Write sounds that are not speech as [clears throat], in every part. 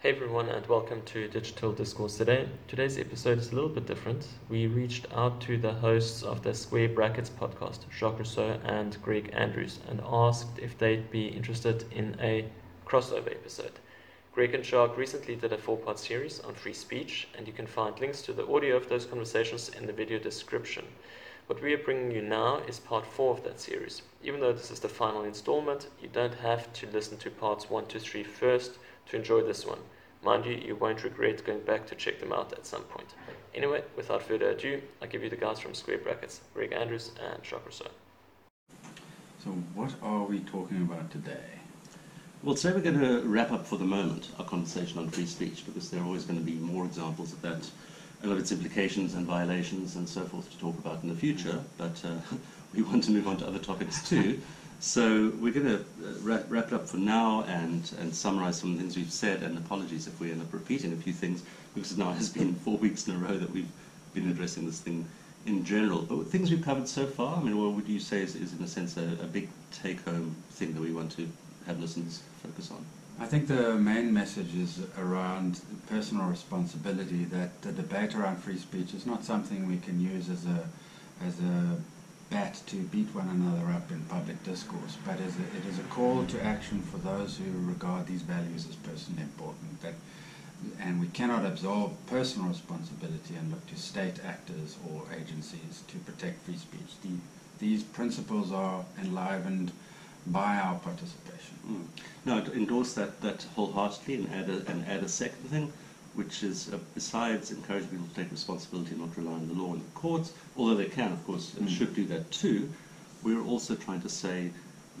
Hey everyone, and welcome to Digital Discourse today. Today's episode is a little bit different. We reached out to the hosts of the Square Brackets podcast, Jacques Rousseau and Greg Andrews, and asked if they'd be interested in a crossover episode. Greg and Jacques recently did a four part series on free speech, and you can find links to the audio of those conversations in the video description. What we are bringing you now is part four of that series. Even though this is the final installment, you don't have to listen to parts one to three first to enjoy this one. Mind you, you won't regret going back to check them out at some point. Anyway, without further ado, I give you the guys from Square Brackets, Greg Andrews and Jacques Rousseau. So, what are we talking about today? Well, today we're going to wrap up for the moment our conversation on free speech because there are always going to be more examples of that, and of its implications and violations and so forth to talk about in the future. But uh, [laughs] we want to move on to other topics too. So we're going to uh, wrap, wrap it up for now and, and summarize some of the things we've said. And apologies if we end up repeating a few things because now it has been four weeks in a row that we've been addressing this thing in general. But things we've covered so far, I mean, what would you say is, is in a sense a, a big take-home thing that we want to have listeners focus on? I think the main message is around personal responsibility. That the debate around free speech is not something we can use as a as a bat to beat one another up in public discourse, but as a, it is a call to action for those who regard these values as personally important. That, and we cannot absolve personal responsibility and look to state actors or agencies to protect free speech. The, these principles are enlivened by our participation. Mm. No, I'd endorse that, that wholeheartedly and add, a, and add a second thing, which is uh, besides encouraging people to take responsibility and not rely on the law and the courts, although they can, of course, and Mm. should do that too, we're also trying to say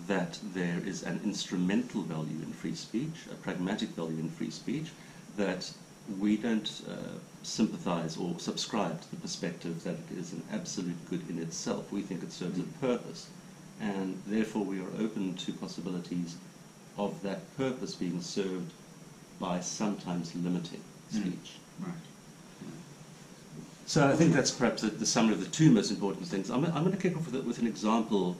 that there is an instrumental value in free speech, a pragmatic value in free speech, that we don't uh, sympathize or subscribe to the perspective that it is an absolute good in itself. We think it serves a purpose, and therefore we are open to possibilities of that purpose being served by sometimes limiting Mm. Right. So I think that's perhaps the, the summary of the two most important things. I'm, I'm going to kick off with, it- with an example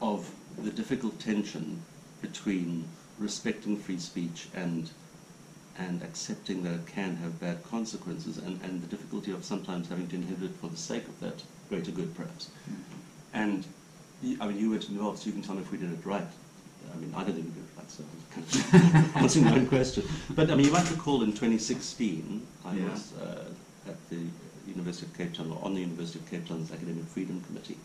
of the difficult tension between respecting free speech and and accepting that it can have bad consequences and, and the difficulty of sometimes having to inhibit it for the sake of that greater good perhaps. And I mean you weren't involved so you can tell me if we did it right. I mean I don't we did it so I'm kind of answering my own question. But I mean you might recall in 2016 I Yeah. was uh, at the University of Cape Town or on the University of Cape Town's Academic Freedom Committee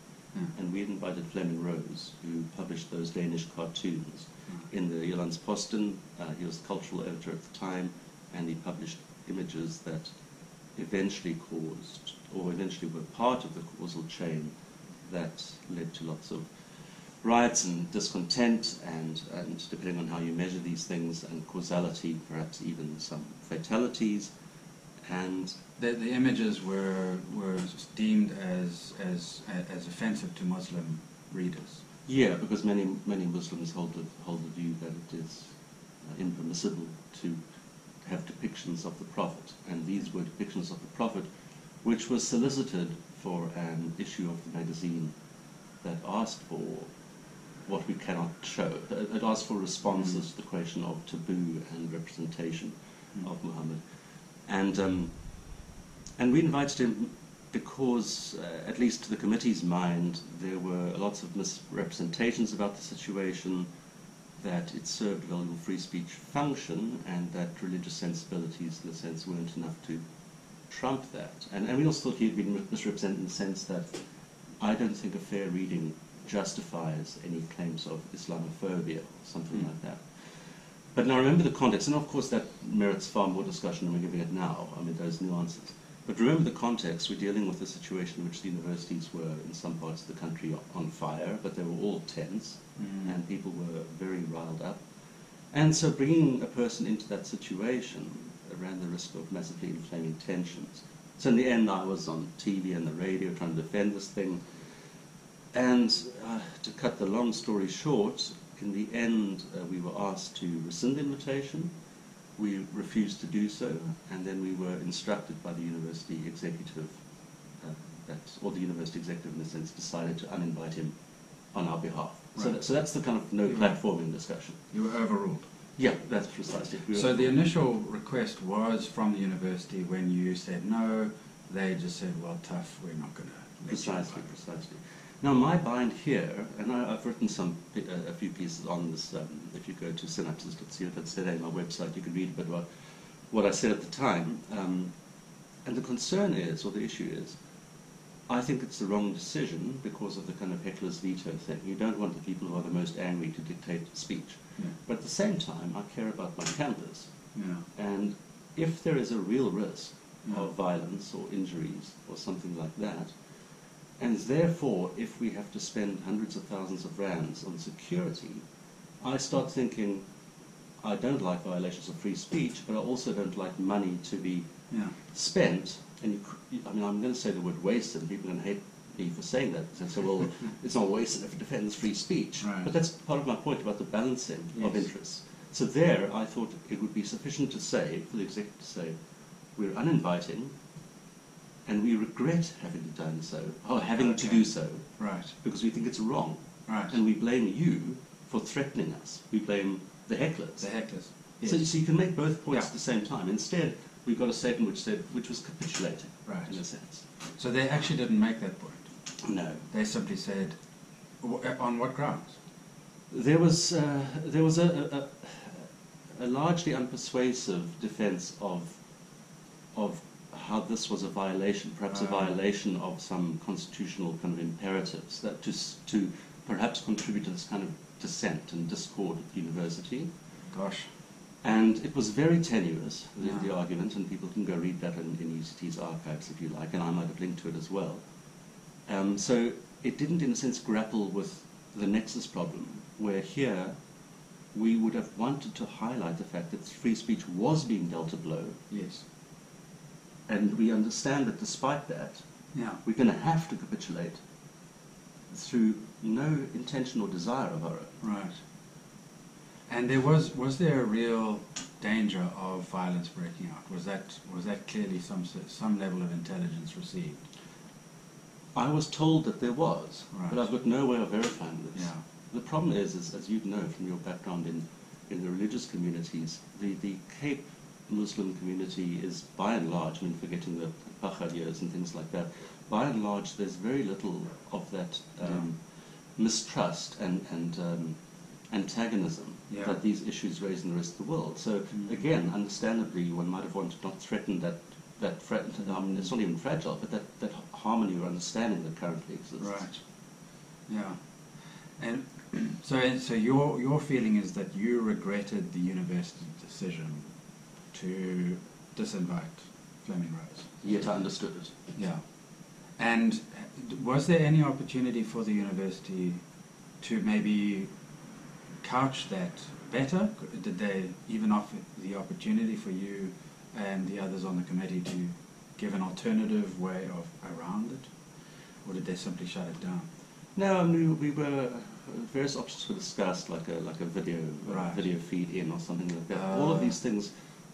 and we invited Flemming Rose, who published those Danish cartoons in the Jyllands-Posten. Uh, he was the cultural editor at the time, and he published images that eventually caused, or eventually were part of the causal chain that led to lots of riots and discontent, and, and depending on how you measure these things, and causality, perhaps even some fatalities. And The, the images were were deemed as as as offensive to Muslim readers. Yeah, because many many Muslims hold the hold the view that it is uh, impermissible to have depictions of the Prophet, and these were depictions of the Prophet, which was solicited for an issue of the magazine that asked for what we cannot show. It asked for responses to the question of taboo and representation of Muhammad, and um, and we invited him because, uh, at least to the committee's mind, there were lots of misrepresentations about the situation, that it served a valuable free speech function, and that religious sensibilities, in a sense, weren't enough to trump that. And, and we also thought he had been misrepresented in the sense that I don't think a fair reading justifies any claims of Islamophobia or something Mm. like that. But now remember the context, and of course that merits far more discussion than we're giving it now. I mean, those nuances. But remember the context. We're dealing with a situation in which the universities were, in some parts of the country, on fire, but they were all tense, Mm. and people were very riled up. And so bringing a person into that situation ran the risk of massively inflaming tensions. So in the end, I was on TV and the radio trying to defend this thing. And uh, to cut the long story short, in the end, uh, we were asked to rescind the invitation. We refused to do so, and then we were instructed by the university executive, uh, that, or the university executive in a sense, decided to uninvite him on our behalf. So, that, so that's the kind of no platforming discussion. You were overruled. Yeah, that's precisely. We So the initial request was from the university when you said no, they just said, well, tough, we're not going to. Precisely, precisely. Now, my bind here, and I, I've written some a, a few pieces on this. Um, if you go to synapses.co.za, my website, you can read a bit about what I said at the time. Um, and the concern is, or the issue is, I think it's the wrong decision because of the kind of heckler's veto thing. You don't want the people who are the most angry to dictate speech. Yeah. But at the same time, I care about my campus. Yeah. And if there is a real risk Yeah. of violence or injuries or something like that, and therefore if we have to spend hundreds of thousands of rands on security, I start thinking I don't like violations of free speech, but I also don't like money to be Yeah. spent. And you, I mean, I'm going to say the word wasted, and people are going to hate me for saying that. They say, well, [laughs] it's not wasted if it defends free speech. Right. But that's part of my point about the balancing of interests. So there, I thought it would be sufficient to say, for the executive to say, we're uninviting, and we regret having done so, or having to do so, Right. because we think it's wrong. Right. And we blame you for threatening us. We blame the hecklers. the hecklers. Yes. So, so you can make both points Yeah. at the same time. Instead, we got a statement which said, which was capitulating, Right. in a sense. So they actually didn't make that point. No. They simply said, uh, on what grounds? There was, uh, there was a, a, a largely unpersuasive defense of, of how this was a violation, perhaps a Ah. violation of some constitutional kind of imperatives that to, to perhaps contribute to this kind of dissent and discord at the university. Gosh. And it was very tenuous, the, Yeah. the argument, and people can go read that in, in UCT's archives if you like, and I might have linked to it as well. Um, so it didn't, in a sense, grapple with the nexus problem, where here we would have wanted to highlight the fact that free speech was being dealt a blow, Yes. And we understand that despite that, Yeah. we're going to have to capitulate through no intention or desire of our own. Right. And there was was there a real danger of violence breaking out? Was that was that clearly some some level of intelligence received? I was told that there was, Right. but I've got no way of verifying this. Yeah. The problem is, is as you'd know from your background in, in the religious communities, the, the Cape Muslim community is by and large, I mean, forgetting the PAGAD and things like that, by and large, there's very little of that um, mistrust and, and um, antagonism Yeah. that these issues raise in the rest of the world. So, Mm. again, understandably, one might have wanted to not threaten that, that fra- I mean, it's not even fragile, but that, that harmony or understanding that currently exists. Right. Yeah. And [clears throat] so so your your feeling is that you regretted the university decision to disinvite Flemming Rose. Yet I understood it. Yeah. And was there any opportunity for the university to maybe couch that better? Did they even offer the opportunity for you and the others on the committee to give an alternative way of around it? Or did they simply shut it down? No, I mean, we were various options were discussed, like a like a video Right. video feed in or something like that. Ah. All of these things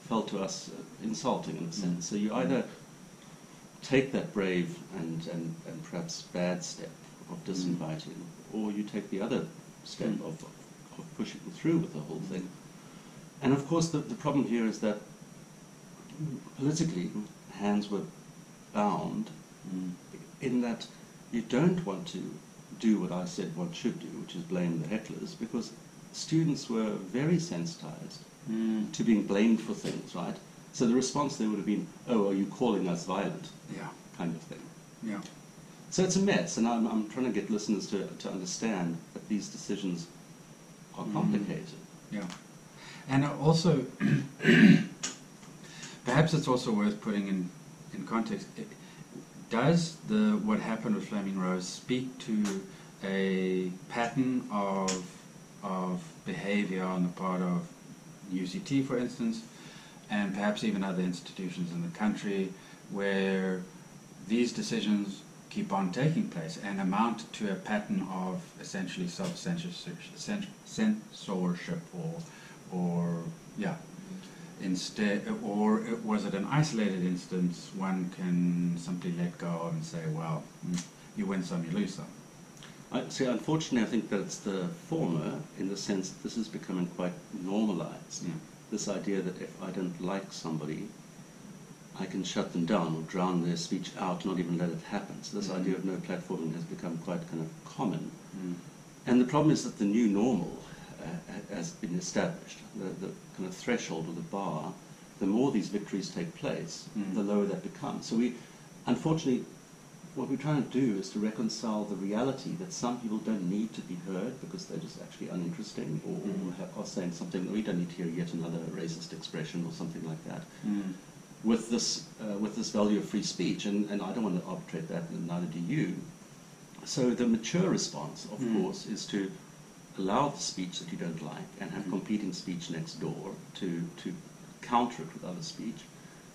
felt to us uh, insulting in a mm. sense. So you mm. either take that brave and, and, and perhaps bad step of mm. disinviting, or you take the other step Mm. of, of pushing through with the whole thing. And of course, the, the problem here is that politically, hands were bound in that you don't want to do what I said one should do, which is blame the hecklers, because students were very sensitized Mm. to being blamed for things, right? So the response there would have been, oh, are you calling us violent, Yeah. kind of thing. Yeah. So it's a mess, and I'm, I'm trying to get listeners to, to understand that these decisions are Mm. complicated. Yeah. And also, [clears throat] perhaps it's also worth putting in, in context. It- Does the what happened with Flemming Rose speak to a pattern of of behavior on the part of UCT, for instance, and perhaps even other institutions in the country, where these decisions keep on taking place and amount to a pattern of essentially self-censorship censorship or, or yeah, instead, or was it an isolated instance one can simply let go and say, well, mm, you win some, you lose some? I, see, unfortunately, I think that it's the former in the sense that this is becoming quite normalized. Yeah. This idea that if I don't like somebody, I can shut them down or drown their speech out, not even let it happen. So this Mhm. idea of no platforming has become quite kind of common. Mm. And the problem is that the new normal uh, has been established. The, the kind of threshold or the bar, the more these victories take place, Mm. the lower that becomes. So we, unfortunately, what we're trying to do is to reconcile the reality that some people don't need to be heard because they're just actually uninteresting or, or Mm. have, are saying something, we don't need to hear yet another racist expression or something like that Mm. with this uh, with this value of free speech, and, and I don't want to arbitrate that, and neither do you. So the mature response, of Mm. course, is to allow the speech that you don't like and have Mm. competing speech next door to to counter it with other speech,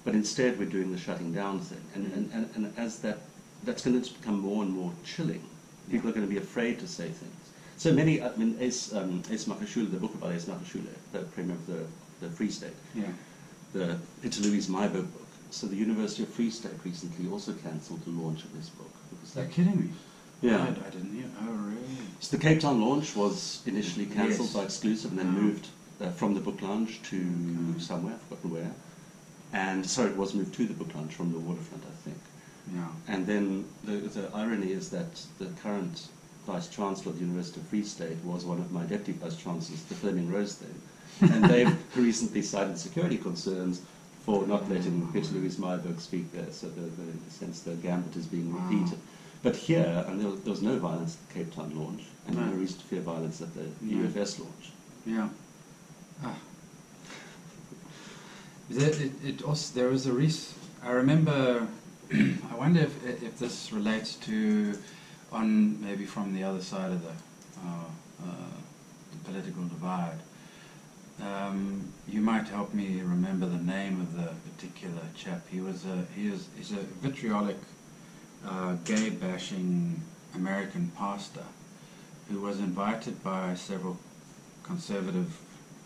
but instead we're doing the shutting down thing, and and, and, and as that that's going to become more and more chilling. People are going to be afraid to say things. So many, I mean, Ace, um, Ace Magashule, the book about Ace Magashule, the premier of the, the Free State, Yeah. the Pieter-Louis Myburgh book. So the University of Free State recently also cancelled the launch of this book. Because They're that, kidding me. Yeah. I, I didn't hear. Oh, really? so the Cape Town launch was initially cancelled Yes. by exclusive and then Ah. moved uh, from the book lounge to Okay. somewhere, I've forgotten where. And sorry, it was moved to the book lounge from the waterfront, I think. Yeah. And then the, the irony is that the current Vice Chancellor of the University of Free State was one of my deputy Vice Chancellors, the Flemming Rose thing. And they've [laughs] recently cited security concerns for not letting Pieter-Louis Myburgh speak there, so the, the, in a sense the gambit is being Wow. repeated. But here, and there was, there was no violence at the Cape Town launch, and No. no reason to fear violence at the No. UFS launch. Yeah. Ah. There, it, it also, there was a rec- I remember, [clears throat] I wonder if, if this relates to, on maybe from the other side of the, uh, uh, the political divide. Um, you might help me remember the name of the particular chap. He was a he is he's a vitriolic, uh, gay bashing American pastor, who was invited by several conservative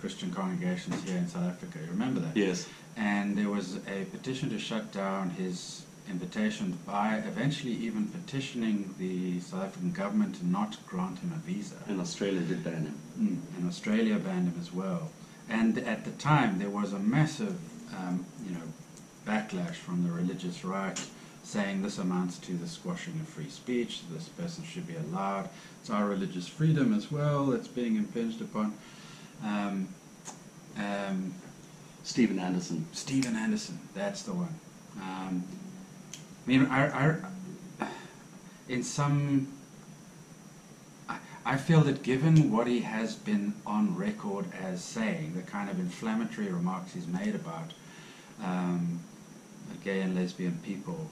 Christian congregations here in South Africa. You remember that? Yes. And there was a petition to shut down his invitation by eventually even petitioning the South African government to not grant him a visa. And Australia did ban him. Mm, and Australia banned him as well. And at the time, there was a massive, um, you know, backlash from the religious right, saying this amounts to the squashing of free speech. This person should be allowed. It's our religious freedom as well that's being impinged upon. Um, um, Steven Anderson. Steven Anderson, that's the one. Um, I mean, I, in some, I, I feel that given what he has been on record as saying, the kind of inflammatory remarks he's made about um, gay and lesbian people,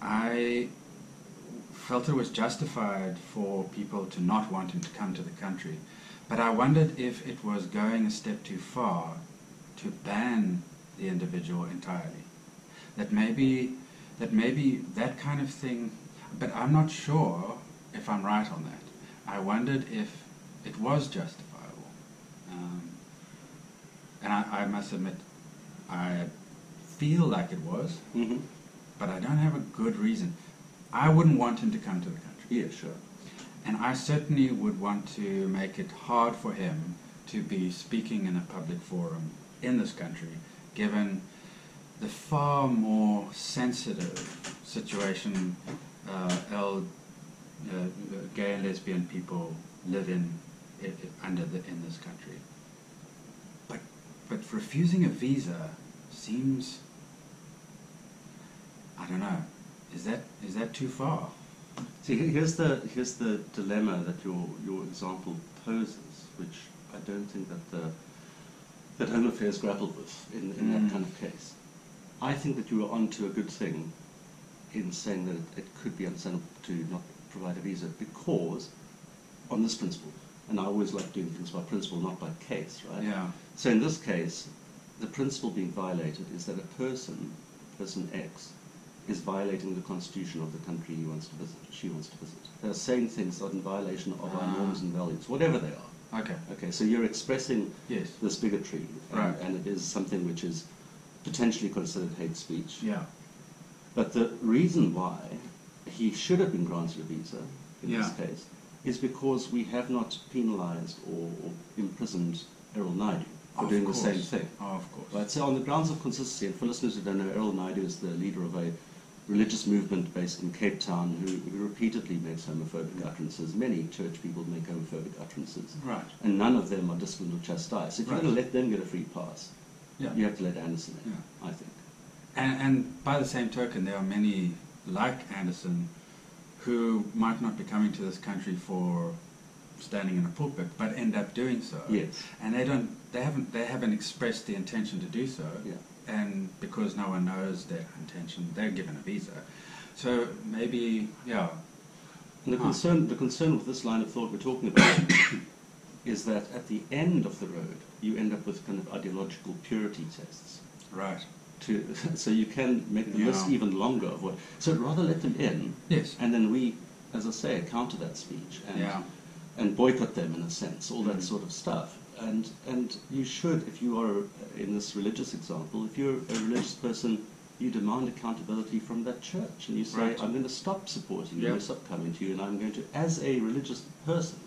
I felt it was justified for people to not want him to come to the country. But I wondered if it was going a step too far to ban the individual entirely. That maybe that maybe that kind of thing but I'm not sure if I'm right on that. I wondered if it was justifiable. Um, and I, I must admit I feel like it was, Mm-hmm. but I don't have a good reason. I wouldn't want him to come to the country. Yeah, sure. And I certainly would want to make it hard for him to be speaking in a public forum in this country, given the far more sensitive situation uh, L, uh, gay and lesbian people live in, under the, in this country. But but refusing a visa seems I don't know. Is that is that too far? See, here's the here's the dilemma that your your example poses, which I don't think that the that Home Affairs grappled with in, in Mm. that kind of case. I think that you are onto a good thing in saying that it, it could be understandable to not provide a visa because, on this principle, and I always like doing things by principle, not by case, right? Yeah. So in this case, the principle being violated is that a person, person X, is violating the constitution of the country he wants to visit, she wants to visit. They're saying things that are in violation of our Ah. norms and values, whatever they are. Okay. Okay, so you're expressing Yes. this bigotry, and, Right. and it is something which is potentially considered hate speech. Yeah. But the reason why he should have been granted a visa in Yeah. this case is because we have not penalised or, or imprisoned Errol Naidoo for Of doing course. the same thing. Oh, of course. Right, so on the grounds of consistency, and for listeners who don't know, Errol Naidoo is the leader of a religious movement based in Cape Town who, who repeatedly makes homophobic utterances. Many church people make homophobic utterances. Right. And none of them are disciplined or chastised. So if you're going to let them get a free pass, Yeah. you have to let Anderson in, Yeah. I think. And, and by the same token, there are many like Anderson who might not be coming to this country for standing in a pulpit, but end up doing so. Yes. And they don't, they haven't, they haven't expressed the intention to do so. Yeah. And because no one knows their intention, they're given a visa. So maybe, yeah. And the Huh. concern, the concern with this line of thought we're talking about is that at the end of the road, you end up with kind of ideological purity tests. Right. To, [laughs] so you can make the list even longer of what. So rather let them in, Yes. and then we, as I say, counter that speech and Yeah. and boycott them in a sense, all that Mm. sort of stuff. And and you should, if you are in this religious example, if you're a religious person, you demand accountability from that church, and you say, Right. I'm going to stop supporting you, Yeah. Going to stop coming to you, and I'm going to, as a religious person,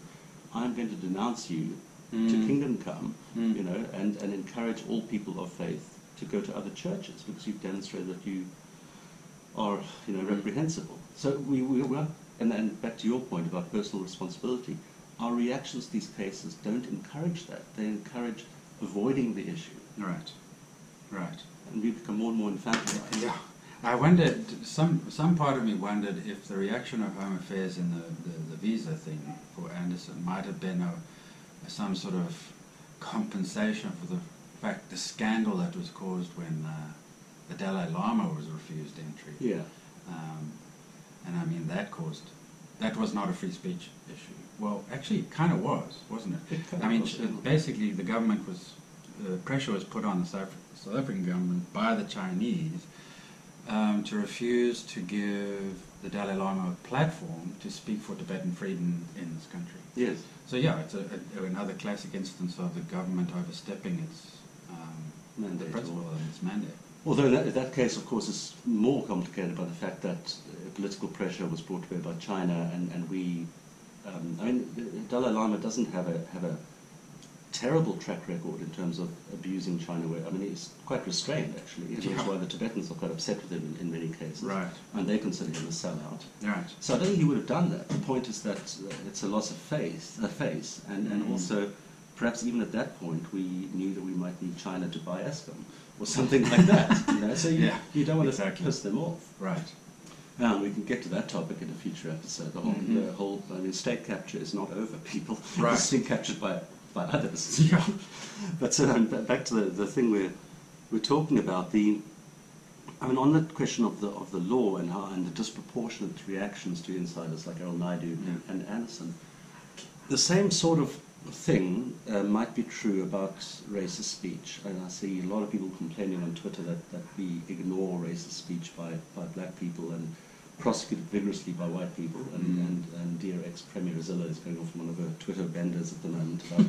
I'm going to denounce you to Mm. kingdom come, Mm. you know, and, and encourage all people of faith to go to other churches because you've demonstrated that you are, you know, Mm. reprehensible. So we, we, we are, and then back to your point about personal responsibility, our reactions to these cases don't encourage that. They encourage avoiding the issue, Right. Right. and we become more and more infantilized. Yeah. I wondered, some, some part of me wondered if the reaction of Home Affairs in the, the, the visa thing for Anderson might have been a, some sort of compensation for the fact, the scandal that was caused when uh, the Dalai Lama was refused entry. Yeah. Um, and I mean, that caused, that was not a free speech issue. Well, actually, it kind of was, wasn't it? It I mean, basically, the government was, the pressure was put on the South, South African government by the Chinese um, to refuse to give the Dalai Lama a platform to speak for Tibetan freedom in this country. Yes. So yeah, it's a, a, another classic instance of the government overstepping its um, Mandate principle and its mandate. Although that, that case, of course, is more complicated by the fact that uh, political pressure was brought to bear by China, and, and we, um, I mean, Dalai Lama doesn't have a have a terrible track record in terms of abusing China. Where I mean, he's quite restrained actually, and that's why the Tibetans are quite upset with him in, in many cases, Right. and they consider him a sellout. Right. So I don't think he would have done that. The point is that uh, it's a loss of faith, a face, and, and Mhm. also perhaps even at that point we knew that we might need China to buy Eskom or something like that. [laughs] You know? So you, Yeah, you don't want exactly. to piss them off. Right. Um, we can get to that topic in a future episode. The whole, Mhm. the whole I mean, state capture is not over, people. [laughs] Right. it's being captured by, by others. Yeah. But um, back to the, the thing we're, we're talking about, the, I mean, on the question of the, of the law and, how, and the disproportionate reactions to insiders like Errol Naidoo and, Yeah. and Anderson, the same sort of thing uh, might be true about racist speech. And I see a lot of people complaining on Twitter that, that we ignore racist speech by, by black people and prosecute it vigorously by white people. And, Mm. and, and dear ex-Premier Zille is going off on one of her Twitter benders at the moment about,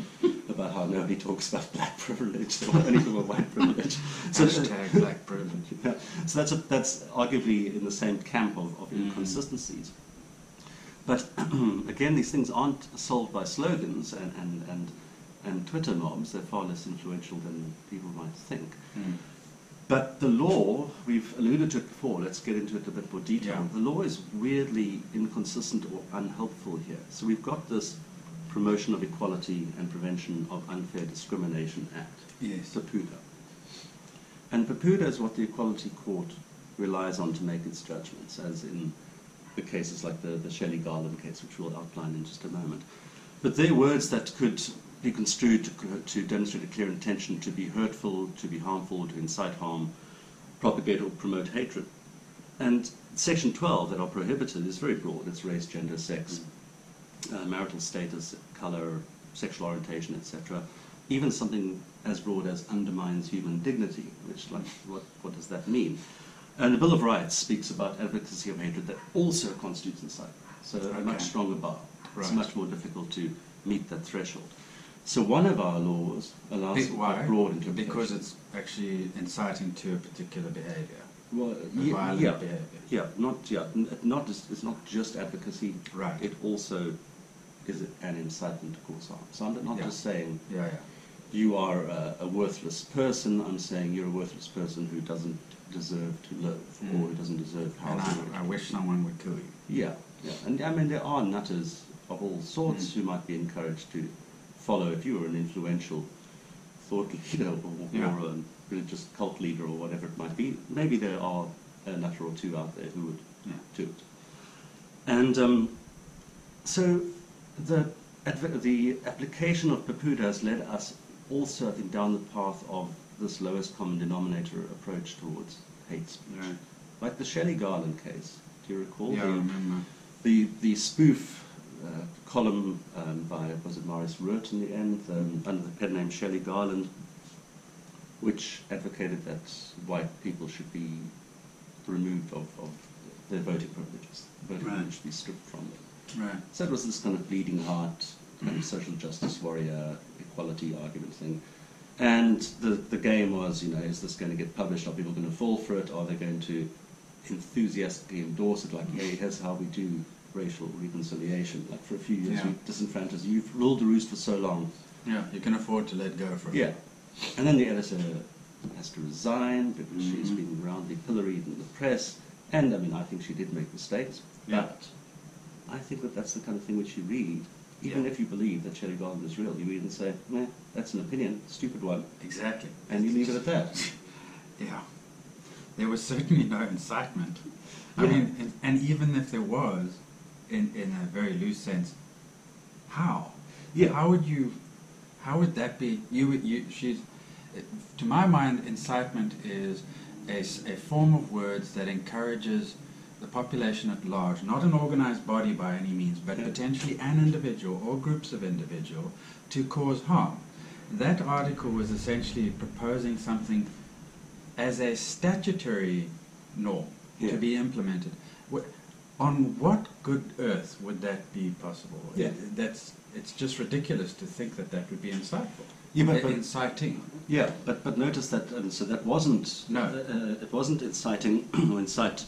[laughs] about how nobody talks about black privilege, they only talk about white privilege. Hashtag black [laughs] privilege. Yeah. So that's, a, that's arguably in the same camp of, of Mm. inconsistencies. But [clears throat] again, these things aren't solved by slogans and, and, and, and Twitter mobs. They're far less influential than people might think. Mm. But the law, we've alluded to it before, let's get into it a bit more detail. Yeah. The law is weirdly inconsistent or unhelpful here. So we've got this Promotion of Equality and Prevention of Unfair Discrimination Act. Yes. PEPUDA. And PEPUDA is what the Equality Court relies on to make its judgments, as in the cases like the, the Shelley Garland case, which we'll outline in just a moment. But they're words that could be construed to, to demonstrate a clear intention to be hurtful, to be harmful, to incite harm, propagate or promote hatred. And Section 12 that are prohibited is very broad. It's race, gender, sex, uh, marital status, color, sexual orientation, etc. Even something as broad as undermines human dignity, which, like, what, what does that mean? And the Bill of Rights speaks about advocacy of hatred that also constitutes incitement. So a much stronger bar. It's much more difficult to meet that threshold. So one of our laws allows Be- why? quite broad interpretation. Because it's actually inciting to a particular behaviour. well, yeah, violent yeah, behaviour. yeah, not yeah, not just, it's not just advocacy. Right. It also is an incitement to cause harm. So I'm not Yeah. just saying Yeah, yeah. you are a, a worthless person. I'm saying you're a worthless person who doesn't deserve to live Mm. or who doesn't deserve And housing. I, I wish someone would kill you. Yeah, yeah. And I mean, there are nutters of all sorts Mm. who might be encouraged to follow if you were an influential thought leader or, [laughs] Yeah. or a religious cult leader or whatever it might be. Maybe there are a nutter or two out there who would Yeah. do it. And um, so the, the application of Pepuda has led us also, I think, down the path of this lowest common denominator approach towards hate speech. Right. Like the Shelley Garland case, do you recall? Yeah, I the, remember. the, the spoof column um, by, was it Marius Roodt in the end, um, under the pen name Shelley Garland, which advocated that white people should be removed of, of their voting privileges. Voting Right. privilege should be stripped from them. Right. So it was this kind of bleeding heart, kind of social justice warrior, equality argument thing. And the, the game was, you know, is this going to get published? Are people going to fall for it? Are they going to enthusiastically endorse it? Like, hey, here's how we do racial reconciliation. Like, for a few years, Yeah. we disenfranchised. You've ruled the roost for so long. Yeah, you can afford to let go for Yeah. And then the editor has to resign because she's Mhm. been roundly pilloried in the press. And, I mean, I think she did make mistakes. Yeah. But I think that that's the kind of thing which you read. Even Yeah. if you believe that Shelley Garland is real, you read and say, meh, that's an opinion, stupid one. Exactly. And you leave it at that. [laughs] Yeah. There was certainly no incitement. I Yeah. mean, and, and even if there was, in, in a very loose sense, how? Yeah. How would you, how would that be, you, would- you, she's, to my mind, incitement is a form of words that encourages the population at large, not an organized body by any means, but Yeah. potentially an individual or groups of individual to cause harm. That article was essentially proposing something as a statutory norm Yeah. to be implemented. On what good earth would that be possible? Yeah. It- That's, it's just ridiculous to think that that would be insightful. Yeah, but- Uh, but- inciting. Yeah, but, but notice that, um, so that wasn't, No. uh, it wasn't inciting [clears throat] or incite,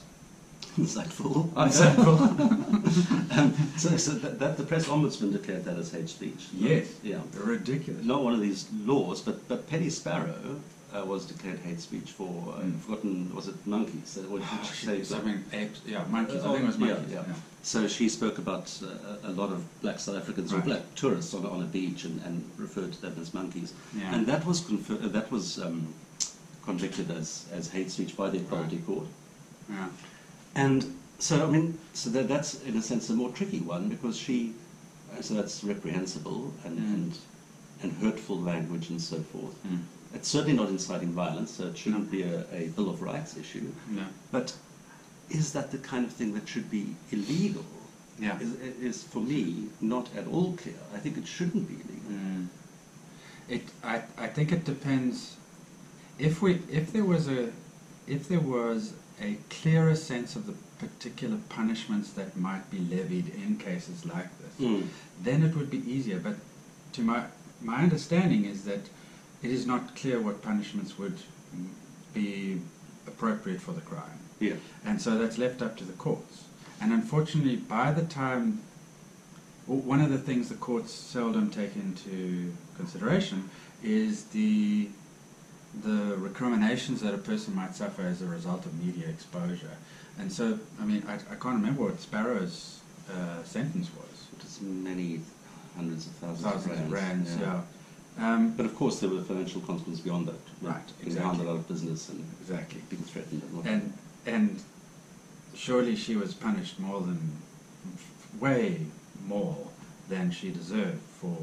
insightful. [laughs] Insightful. [laughs] um, so so that, that the press ombudsman declared that as hate speech. Yes. Yeah. Ridiculous. Not one of these laws, but, but Penny Sparrow uh, was declared hate speech for, uh, Mm. I've forgotten, was it monkeys? Uh, What did Oh, she something apes, yeah, monkeys. I Oh, think it was monkeys. yeah. yeah. So she spoke about uh, a lot of black South Africans or black tourists on, on a beach and, and referred to them as monkeys. Yeah. And that was confer- uh, that was um, convicted as, as hate speech by the Equality Right. Court. Yeah. And so, I mean, so that, that's in a sense a more tricky one because she, uh, so that's reprehensible and, Mm. and, and hurtful language and so forth. Mm. It's certainly not inciting violence, so it shouldn't No. be a, a Bill of Rights issue. Yeah. But is that the kind of thing that should be illegal? Yeah. Is, is for me not at all clear. I think it shouldn't be illegal. Mm. It, I, I think it depends. If we, if there was a, if there was a clearer sense of the particular punishments that might be levied in cases like this, Mm. then it would be easier. But to my, my understanding is that it is not clear what punishments would be appropriate for the crime. Yeah. And so that's left up to the courts. And unfortunately, by the time, one of the things the courts seldom take into consideration is the the recriminations that a person might suffer as a result of media exposure. And so, I mean, I, I can't remember what Sparrow's uh, sentence was. It is many hundreds of thousands, Thousands of rands. rands, yeah. Um, But of course, there were financial consequences beyond that. Right, exactly. hounded out of business and exactly. being threatened and. And and surely she was punished more than way more than she deserved for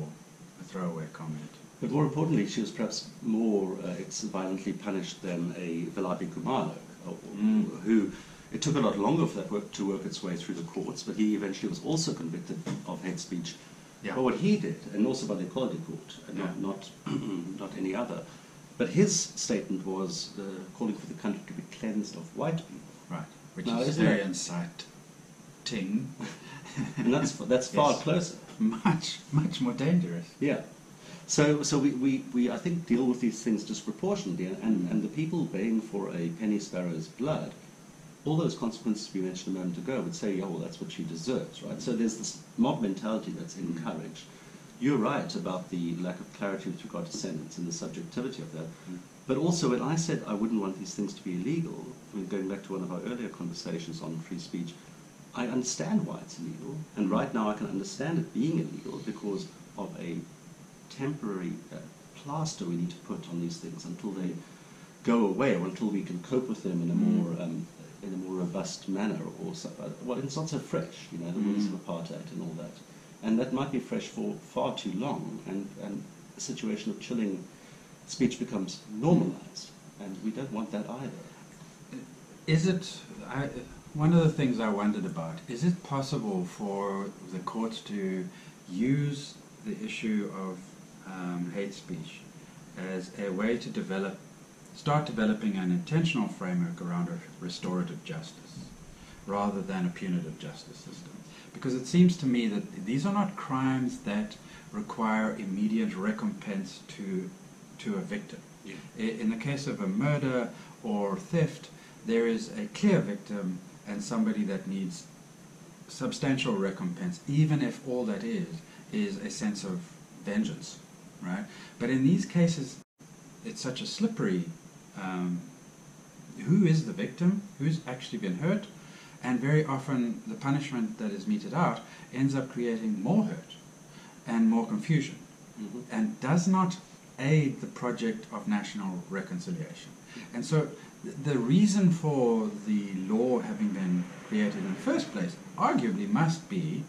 a throwaway comment. But more importantly, she was perhaps more uh, violently punished than a Velaphi Khumalo, uh, Mm. who it took a lot longer for that work to work its way through the courts, but he eventually was also convicted of hate speech Yeah. for what he did, and also by the Equality Court, and Yeah. not, not, [clears throat] not any other. But his statement was uh, calling for the country to be cleansed of white people. Right. Which Now, is very inciting. [laughs] And that's, that's far Yes. closer. Much, much more dangerous. Yeah. So, so we, we, we, I think, deal with these things disproportionately, and, and the people paying for a Penny Sparrow's blood all those consequences we mentioned a moment ago would say, oh, well, that's what she deserves, right? So there's this mob mentality that's encouraged. You're right about the lack of clarity with regard to sentence and the subjectivity of that. But also, when I said I wouldn't want these things to be illegal, I mean, going back to one of our earlier conversations on free speech, I understand why it's illegal. And right now, I can understand it being illegal because of a temporary uh, plaster we need to put on these things until they go away or until we can cope with them in a more um, in a more robust manner or well it's not so fresh you know the rules of apartheid and all that. And that might be fresh for far too long and and a situation of chilling speech becomes normalized and we don't want that either. Is it, I, one of the things I wondered about, is it possible for the courts to use the issue of um, hate speech as a way to develop, start developing an intentional framework around a restorative justice rather than a punitive justice system? Because it seems to me that these are not crimes that require immediate recompense to, to a victim. Yeah. In the case of a murder or theft, there is a clear victim and somebody that needs substantial recompense, even if all that is is a sense of vengeance, right? But in these cases, it's such a slippery. Um, who is the victim? Who's actually been hurt? And very often, the punishment that is meted out ends up creating more hurt and more confusion Mhm. and does not aid the project of national reconciliation. And so th- the reason for the law having been created in the first place arguably must be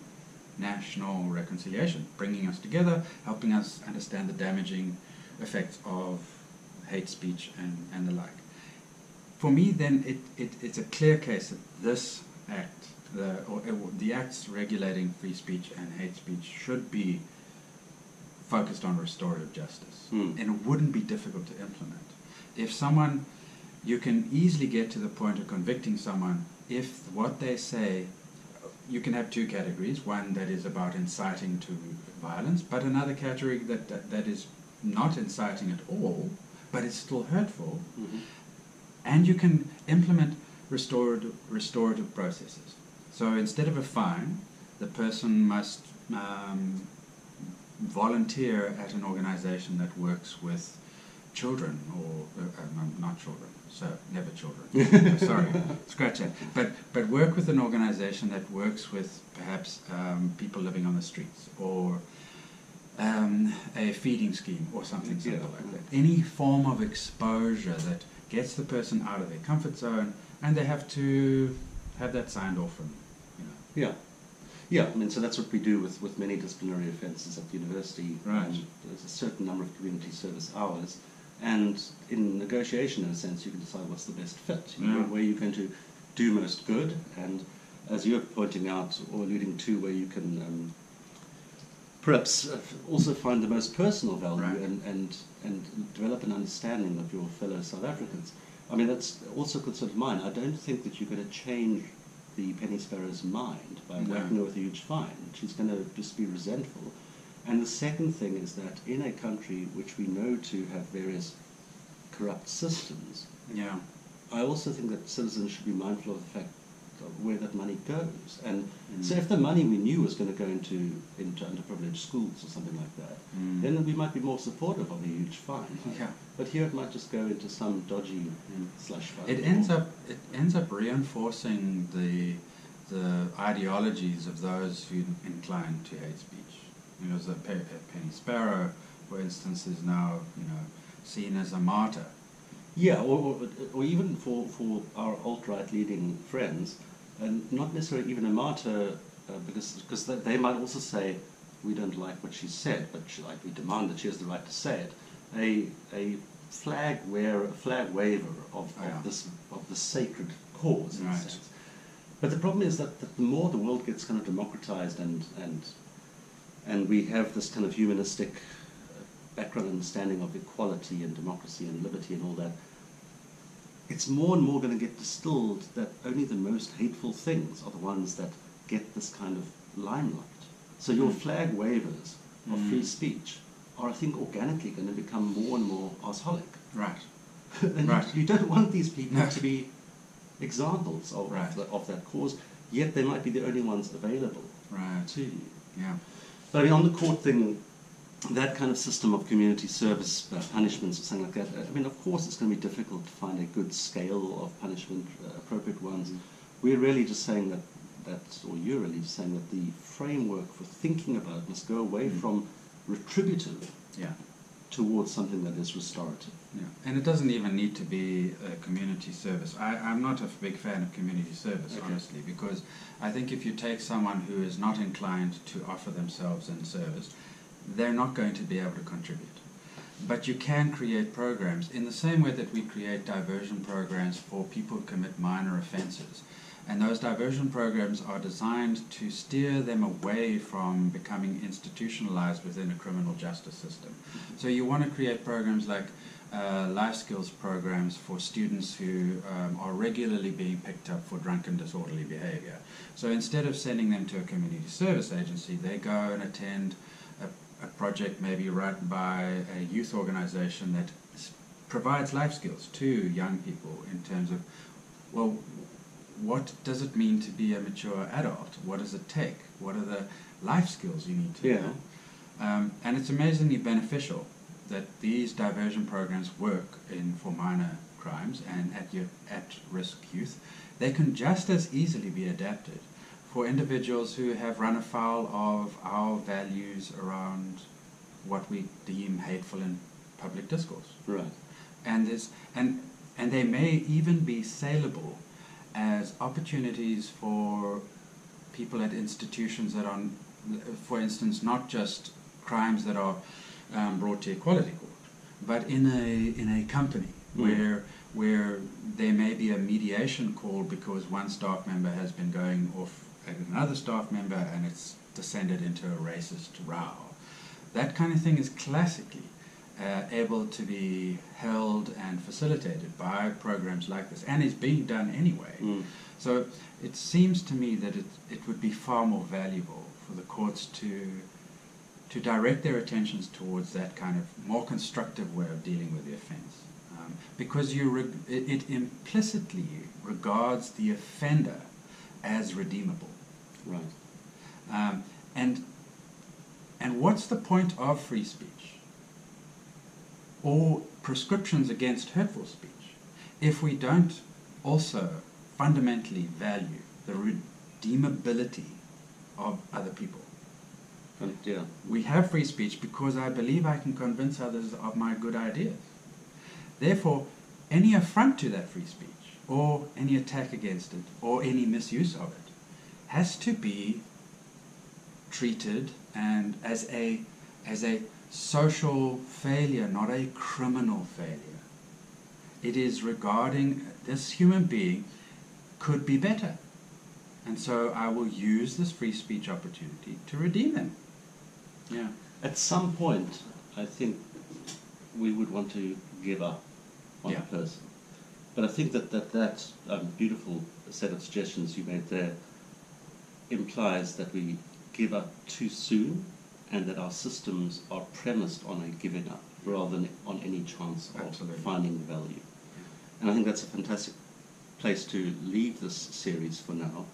national reconciliation, bringing us together, helping us understand the damaging effects of hate speech and, and the like. For me, then, it, it, it's a clear case that this act, the, or, the acts regulating free speech and hate speech, should be focused on restorative justice. Mm. And it wouldn't be difficult to implement. If someone, you can easily get to the point of convicting someone if what they say, you can have two categories one that is about inciting to violence, but another category that, that, that is not inciting at all, but it's still hurtful. Mhm. And you can implement restorative, restorative processes. So instead of a fine, the person must um, volunteer at an organization that works with children or uh, uh, not children so never children [laughs] sorry scratch that but but work with an organization that works with perhaps um, people living on the streets or um, a feeding scheme or something simple Yeah. like that any form of exposure that gets the person out of their comfort zone and they have to have that signed off from you know Yeah. Yeah, I mean, so that's what we do with, with many disciplinary offences at the university. Right. There's a certain number of community service hours, and in negotiation, in a sense, you can decide what's the best fit, you know, Yeah. where you're going to do most good, and as you're pointing out or alluding to, where you can um, perhaps uh, also find the most personal value Right. and, and, and develop an understanding of your fellow South Africans. I mean, that's also a concern of mine. I don't think that you're going to change the Penny Sparrow's mind by No. whacking her with a huge fine. She's going to just be resentful. And the second thing is that in a country which we know to have various corrupt systems, yeah I also think that citizens should be mindful of the fact where that money goes. And Mm. so if the money we knew was going to go into, into underprivileged schools or something like that, Mm. then we might be more supportive of a huge fine. Yeah. But here it might just go into some dodgy Mm. slush fund. It ends up it ends up reinforcing the the ideologies of those who incline to hate speech. You know, the Penny Sparrow, for instance, is now you know seen as a martyr. Yeah, or, or, or even for, for our alt-right leading friends, and not necessarily even a martyr, uh, because because they, they might also say, we don't like what she said, but she, like we demand that she has the right to say it. A a flag wearer, a flag waver of, of Yeah. this of the sacred cause, in a sense. But the problem is that, that the more the world gets kind of democratized and and and we have this kind of humanistic uh, background understanding of equality and democracy and liberty and all that, it's more and more going to get distilled that only the most hateful things are the ones that get this kind of limelight. So your Mm. flag wavers of Mm. free speech are, I think, organically going to become more and more arsholic. Right. [laughs] and Right. you, you don't want these people No. to be examples of, Right. of, the, of that cause, yet they might be the only ones available Right. to you. Yeah. But I mean, on the court thing, that kind of system of community service uh, punishments or something like that, I mean, of course, it's going to be difficult to find a good scale of punishment, uh, appropriate ones. We're really just saying that, that, or you're really just saying that the framework for thinking about it must go away Mm. from retributive Yeah. towards something that is restorative. Yeah, and it doesn't even need to be a community service. I, I'm not a big fan of community service, Okay. honestly, because I think if you take someone who is not inclined to offer themselves in service, they're not going to be able to contribute. But you can create programs in the same way that we create diversion programs for people who commit minor offenses. And those diversion programs are designed to steer them away from becoming institutionalized within a criminal justice system. So you want to create programs like uh, life skills programs for students who um, are regularly being picked up for drunken disorderly behavior. So instead of sending them to a community service agency, they go and attend a, project maybe run by a youth organization that s- provides life skills to young people in terms of, well, what does it mean to be a mature adult? What does it take? What are the life skills you need to Yeah. know? Um, and it's amazingly beneficial that these diversion programs work in for minor crimes and at your at risk youth. They can just as easily be adapted for individuals who have run afoul of our values around what we deem hateful in public discourse Right. and there's and and they may even be saleable as opportunities for people at institutions that are, for instance, not just crimes that are um, brought to equality court, but in a in a company Mm. where where there may be a mediation call because one staff member has been going off another staff member and it's descended into a racist row. That kind of thing is classically uh, able to be held and facilitated by programs like this, and is being done anyway. Mm. So it seems to me that it, it would be far more valuable for the courts to to direct their attentions towards that kind of more constructive way of dealing with the offence, um, because you reg- it, it implicitly regards the offender as redeemable. Right. Um, and and what's the point of free speech or prescriptions against hurtful speech if we don't also fundamentally value the redeemability of other people? And, yeah. We have free speech because I believe I can convince others of my good ideas. Therefore, any affront to that free speech, or any attack against it, or any misuse of it, has to be treated and as a as a social failure, not a criminal failure. It is regarding this human being could be better. And so I will use this free speech opportunity to redeem them. Yeah. At some point, I think we would want to give up on Yeah. the person. But I think that that, that um, beautiful set of suggestions you made there implies that we give up too soon and that our systems are premised on a giving up rather than on any chance of Absolutely. finding value. And I think that's a fantastic place to leave this series for now.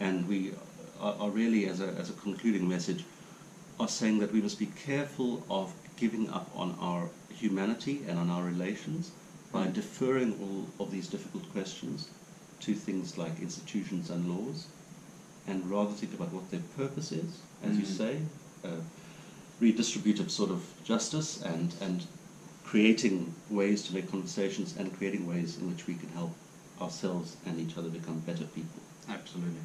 And we are, are really, as a, as a concluding message, are saying that we must be careful of giving up on our humanity and on our relations by deferring all of these difficult questions to things like institutions and laws and rather think about what their purpose is, as you Mhm. say, uh, redistributive sort of justice and, and creating ways to make conversations and creating ways in which we can help ourselves and each other become better people. Absolutely.